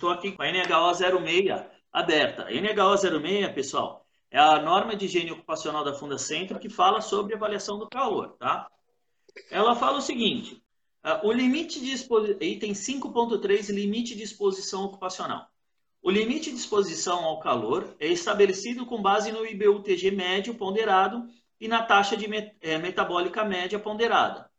Estou aqui com a NHO 06 aberta. A NHO 06, pessoal, é a norma de higiene ocupacional da Funda Centro que fala sobre avaliação do calor, tá? Ela fala o seguinte: uh, o limite de exposição, item 5.3, limite de exposição ocupacional. O limite de exposição ao calor é estabelecido com base no IBUTG médio ponderado e na taxa de é, metabólica média ponderada.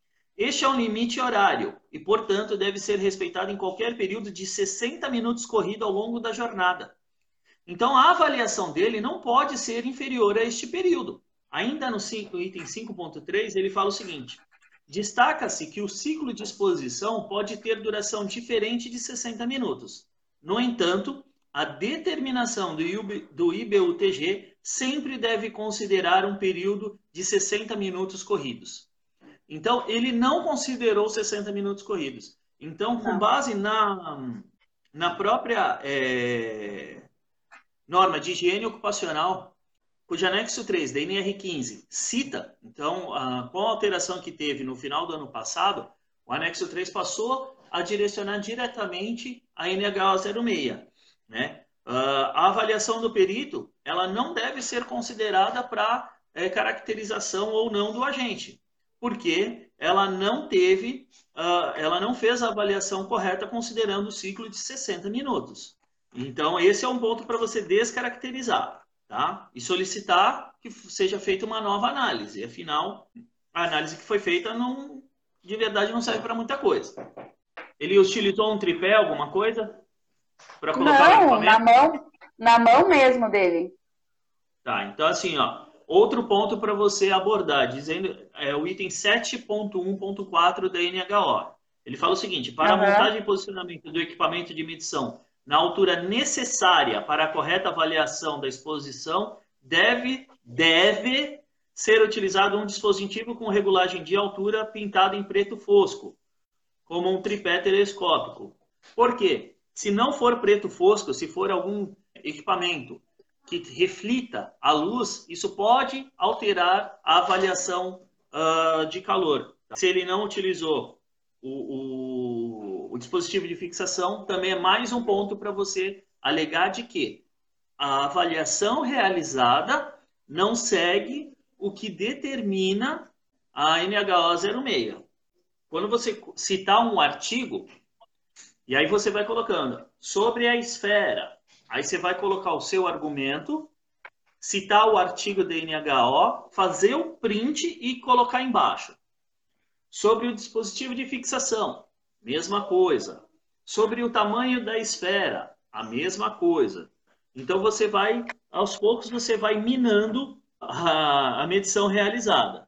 Este é um limite horário e, portanto, deve ser respeitado em qualquer período de 60 minutos corrido ao longo da jornada. Então, a avaliação dele não pode ser inferior a este período. Ainda no item 5.3, ele fala o seguinte: destaca-se que o ciclo de exposição pode ter duração diferente de 60 minutos. No entanto, a determinação do IBUTG sempre deve considerar um período de 60 minutos corridos. Então, ele não considerou 60 minutos corridos. Então, com base na, na própria é, norma de higiene ocupacional, cujo anexo 3 da NR15 cita, então, a, com a alteração que teve no final do ano passado, o anexo 3 passou a direcionar diretamente a NH 06. Né? Uh, a avaliação do perito ela não deve ser considerada para é, caracterização ou não do agente, porque ela não teve, uh, ela não fez a avaliação correta considerando o ciclo de 60 minutos. Então, esse é um ponto para você descaracterizar, tá? E solicitar que seja feita uma nova análise. Afinal, a análise que foi feita não, de verdade não serve para muita coisa. Ele utilizou um tripé, alguma coisa? Para colocar Não, na mão, na mão mesmo dele. Tá, então assim, ó, outro ponto para você abordar, dizendo é o item 7.1.4 da NHO. Ele fala o seguinte: para uhum. a montagem e posicionamento do equipamento de medição na altura necessária para a correta avaliação da exposição, deve, deve ser utilizado um dispositivo com regulagem de altura pintado em preto fosco, como um tripé telescópico. Por quê? Se não for preto fosco, se for algum equipamento que reflita a luz, isso pode alterar a avaliação uh, de calor. Se ele não utilizou o, o, o, dispositivo de fixação, também é mais um ponto para você alegar de que a avaliação realizada não segue o que determina a NHO 06. Quando você citar um artigo, e aí você vai colocando sobre a esfera. Aí você vai colocar o seu argumento, citar o artigo da fazer o print e colocar embaixo. Sobre o dispositivo de fixação, mesma coisa. Sobre o tamanho da esfera, a mesma coisa. Então você vai, aos poucos, você vai minando a, a medição realizada.